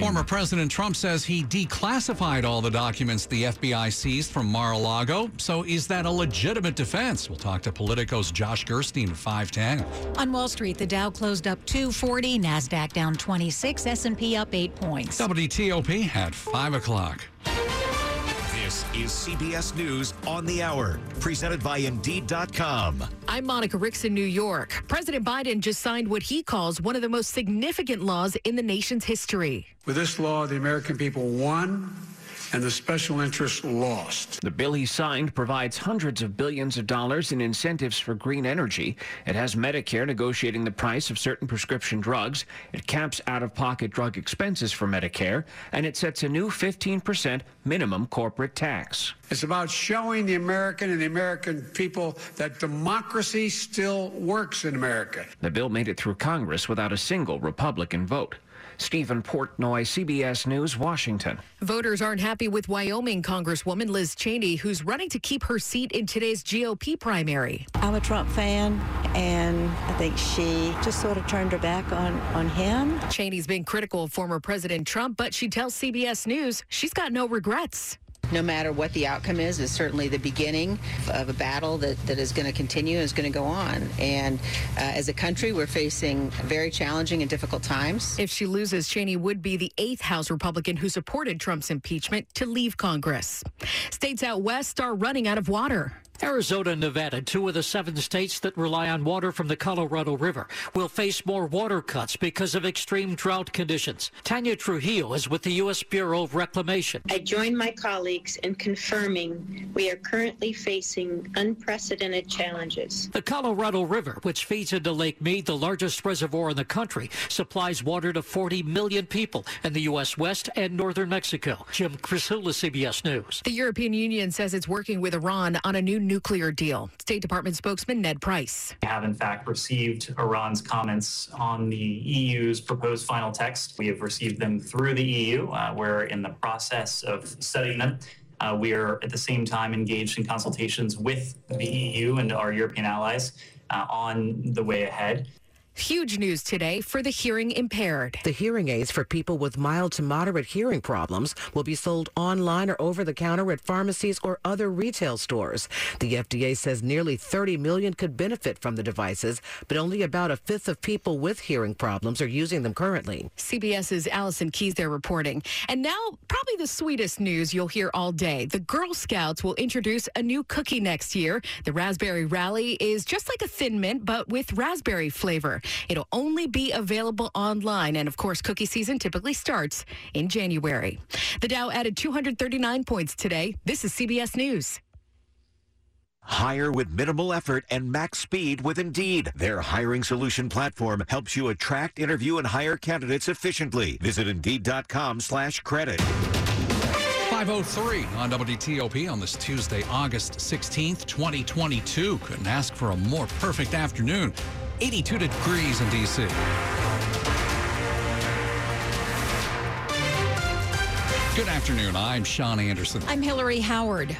Former President Trump says he declassified all the documents the FBI seized from Mar-a-Lago. So is that a legitimate defense? We'll talk to Politico's Josh Gerstein at 510. On Wall Street, the Dow closed up 240, Nasdaq down 26, S&P up 8 points. WTOP at 5 o'clock. This is CBS News on the Hour, presented by Indeed.com. I'm Monica Ricks in New York. President Biden just signed what he calls one of the most significant laws in the nation's history. With this law, the American people won and the special interests lost. The bill he signed provides hundreds of billions of dollars in incentives for green energy. It has Medicare negotiating the price of certain prescription drugs. It caps out of pocket drug expenses for Medicare. And it sets a new 15% minimum corporate tax. It's about showing the American and the American people that democracy still works in America. The bill made it through Congress without a single Republican vote. Stephen Portnoy, CBS News, Washington. Voters aren't happy with Wyoming Congresswoman Liz Cheney, who's running to keep her seat in today's GOP primary. I'm a Trump fan, and I think she just sort of turned her back on, on him. Cheney's been critical of former President Trump, but she tells CBS News she's got no regrets no matter what the outcome is, is certainly the beginning of a battle that, that is going to continue and is going to go on. And uh, as a country, we're facing very challenging and difficult times. If she loses, Cheney would be the eighth House Republican who supported Trump's impeachment to leave Congress. States out west are running out of water. Arizona and Nevada, two of the seven states that rely on water from the Colorado River, will face more water cuts because of extreme drought conditions. Tanya Trujillo is with the U.S. Bureau of Reclamation. I join my colleagues in confirming we are currently facing unprecedented challenges. The Colorado River, which feeds into Lake Mead, the largest reservoir in the country, supplies water to 40 million people in the U.S. West and northern Mexico. Jim Krasula, CBS News. The European Union says it's working with Iran on a new nuclear deal. State Department spokesman Ned Price. We have, in fact, received Iran's comments on the EU's proposed final text. We have received them through the EU. Uh, we're in the process of studying them. Uh, we are at the same time engaged in consultations with the EU and our European allies uh, on the way ahead. Huge news today for the hearing impaired. The hearing aids for people with mild to moderate hearing problems will be sold online or over the counter at pharmacies or other retail stores. The FDA says nearly 30 million could benefit from the devices, but only about a fifth of people with hearing problems are using them currently. CBS's Allison Keyes there reporting. And now, probably the sweetest news you'll hear all day. The Girl Scouts will introduce a new cookie next year. The Raspberry Rally is just like a Thin Mint, but with raspberry flavor. It'll only be available online. And of course, cookie season typically starts in January. The Dow added 239 points today. This is CBS News. Hire with minimal effort and max speed with Indeed. Their hiring solution platform helps you attract, interview, and hire candidates efficiently. Visit Indeed.com slash credit. 503 on WTOP on this Tuesday, August 16th, 2022. Couldn't ask for a more perfect afternoon. 82 degrees in D.C. Good afternoon. I'm Sean Anderson. I'm Hillary Howard.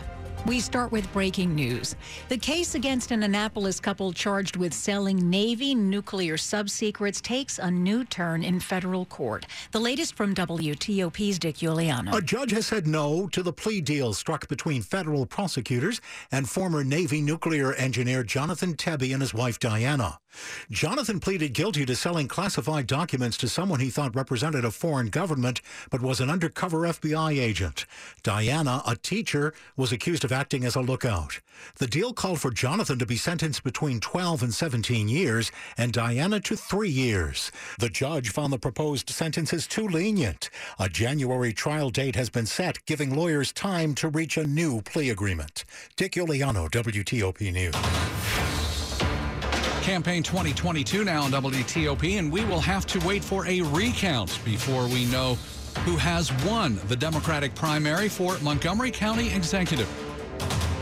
We start with breaking news. The case against an Annapolis couple charged with selling Navy nuclear subsecrets takes a new turn in federal court. The latest from WTOP's Dick Uliano. A judge has said no to the plea deal struck between federal prosecutors and former Navy nuclear engineer Jonathan Toebbe and his wife Diana. Jonathan pleaded guilty to selling classified documents to someone he thought represented a foreign government but was an undercover FBI agent. Diana, a teacher, was accused of acting as a lookout. The deal called for Jonathan to be sentenced between 12 and 17 years and Diana to three years. The judge found the proposed sentences too lenient. A January trial date has been set, giving lawyers time to reach a new plea agreement. Dick Uliano, WTOP News. Campaign 2022 now on WTOP, and we will have to wait for a recount before we know who has won the Democratic primary for Montgomery County Executive.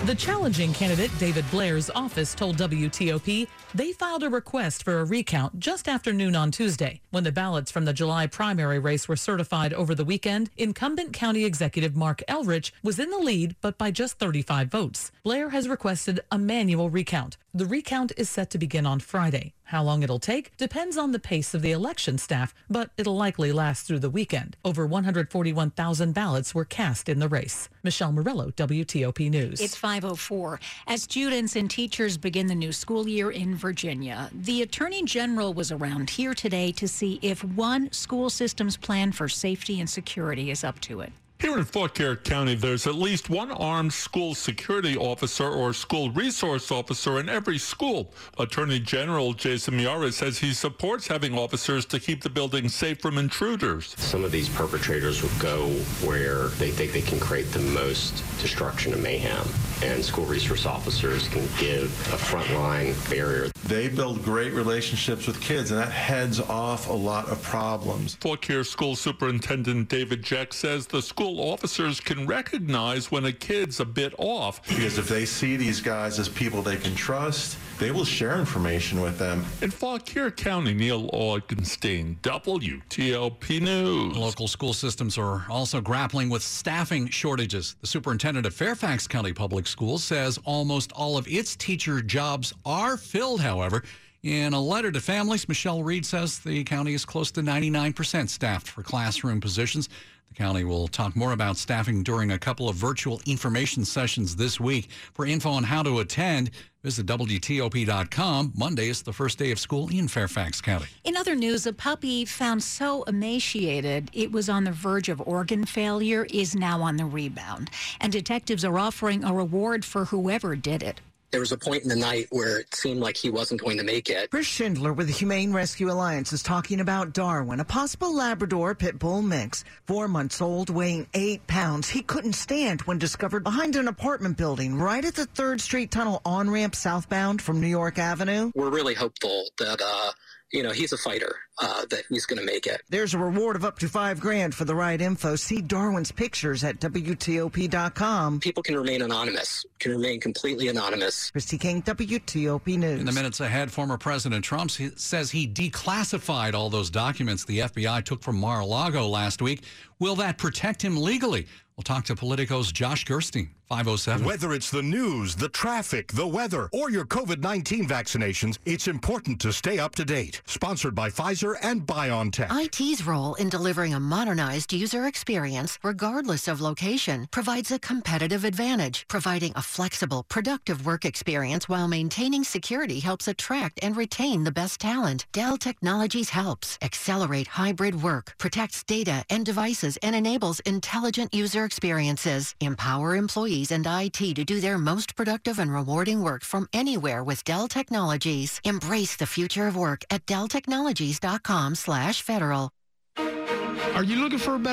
The challenging candidate, David Blair's office, told WTOP they filed a request for a recount just after noon on Tuesday. When the ballots from the July primary race were certified over the weekend, incumbent county executive Marc Elrich was in the lead, but by just 35 votes. Blair has requested a manual recount. The recount is set to begin on Friday. How long it'll take depends on the pace of the election staff, but it'll likely last through the weekend. Over 141,000 ballots were cast in the race. Michelle Murillo, WTOP News. It's 504. As students and teachers begin the new school year in Virginia, the Attorney General was around here today to see if one school system's plan for safety and security is up to it. Here in Fauquier County, there's at least one armed school security officer or school resource officer in every school. Attorney General Jason Miyares says he supports having officers to keep the building safe from intruders. Some of these perpetrators will go where they think they can create the most destruction and mayhem, and school resource officers can give a frontline barrier. They build great relationships with kids, and that heads off a lot of problems. Fort Fauquier School Superintendent David Jeck says the school officers can recognize when a kid's a bit off. Because if they see these guys as people they can trust, they will share information with them. In Fauquier County, Neil Augenstein, WTOP News. Local school systems are also grappling with staffing shortages. The superintendent of Fairfax County Public Schools says almost all of its teacher jobs are filled, however. In a letter to families, Michelle Reid says the county is close to 99% staffed for classroom positions. The county will talk more about staffing during a couple of virtual information sessions this week. For info on how to attend, visit WTOP.com. Monday is the first day of school in Fairfax County. In other news, a puppy found so emaciated it was on the verge of organ failure is now on the rebound. And detectives are offering a reward for whoever did it. There was a point in the night where it seemed like he wasn't going to make it. Chris Schindler with the Humane Rescue Alliance is talking about Darwin, a possible Labrador pit bull mix. Four months old, weighing eight pounds. He couldn't stand when discovered behind an apartment building right at the 3rd Street Tunnel on ramp southbound from New York Avenue. We're really hopeful that, uh, you know, he's a fighter, uh, that he's going to make it. There's a reward of up to five grand for the right info. See Darwin's pictures at WTOP.com. People can remain anonymous, can remain completely anonymous. Christy King, WTOP News. In the minutes ahead, former President Trump says he declassified all those documents the FBI took from Mar-a-Lago last week. Will that protect him legally? We'll talk to Politico's Josh Gerstein, 507. Whether it's the news, the traffic, the weather, or your COVID 19 vaccinations, it's important to stay up to date. Sponsored by Pfizer and BioNTech. IT's role in delivering a modernized user experience, regardless of location, provides a competitive advantage. Providing a flexible, productive work experience while maintaining security helps attract and retain the best talent. Dell Technologies helps accelerate hybrid work, protects data and devices, and enables intelligent user experiences. Empower employees and IT to do their most productive and rewarding work from anywhere with Dell Technologies. Embrace the future of work at delltechnologies.com slash federal. Are you looking for a better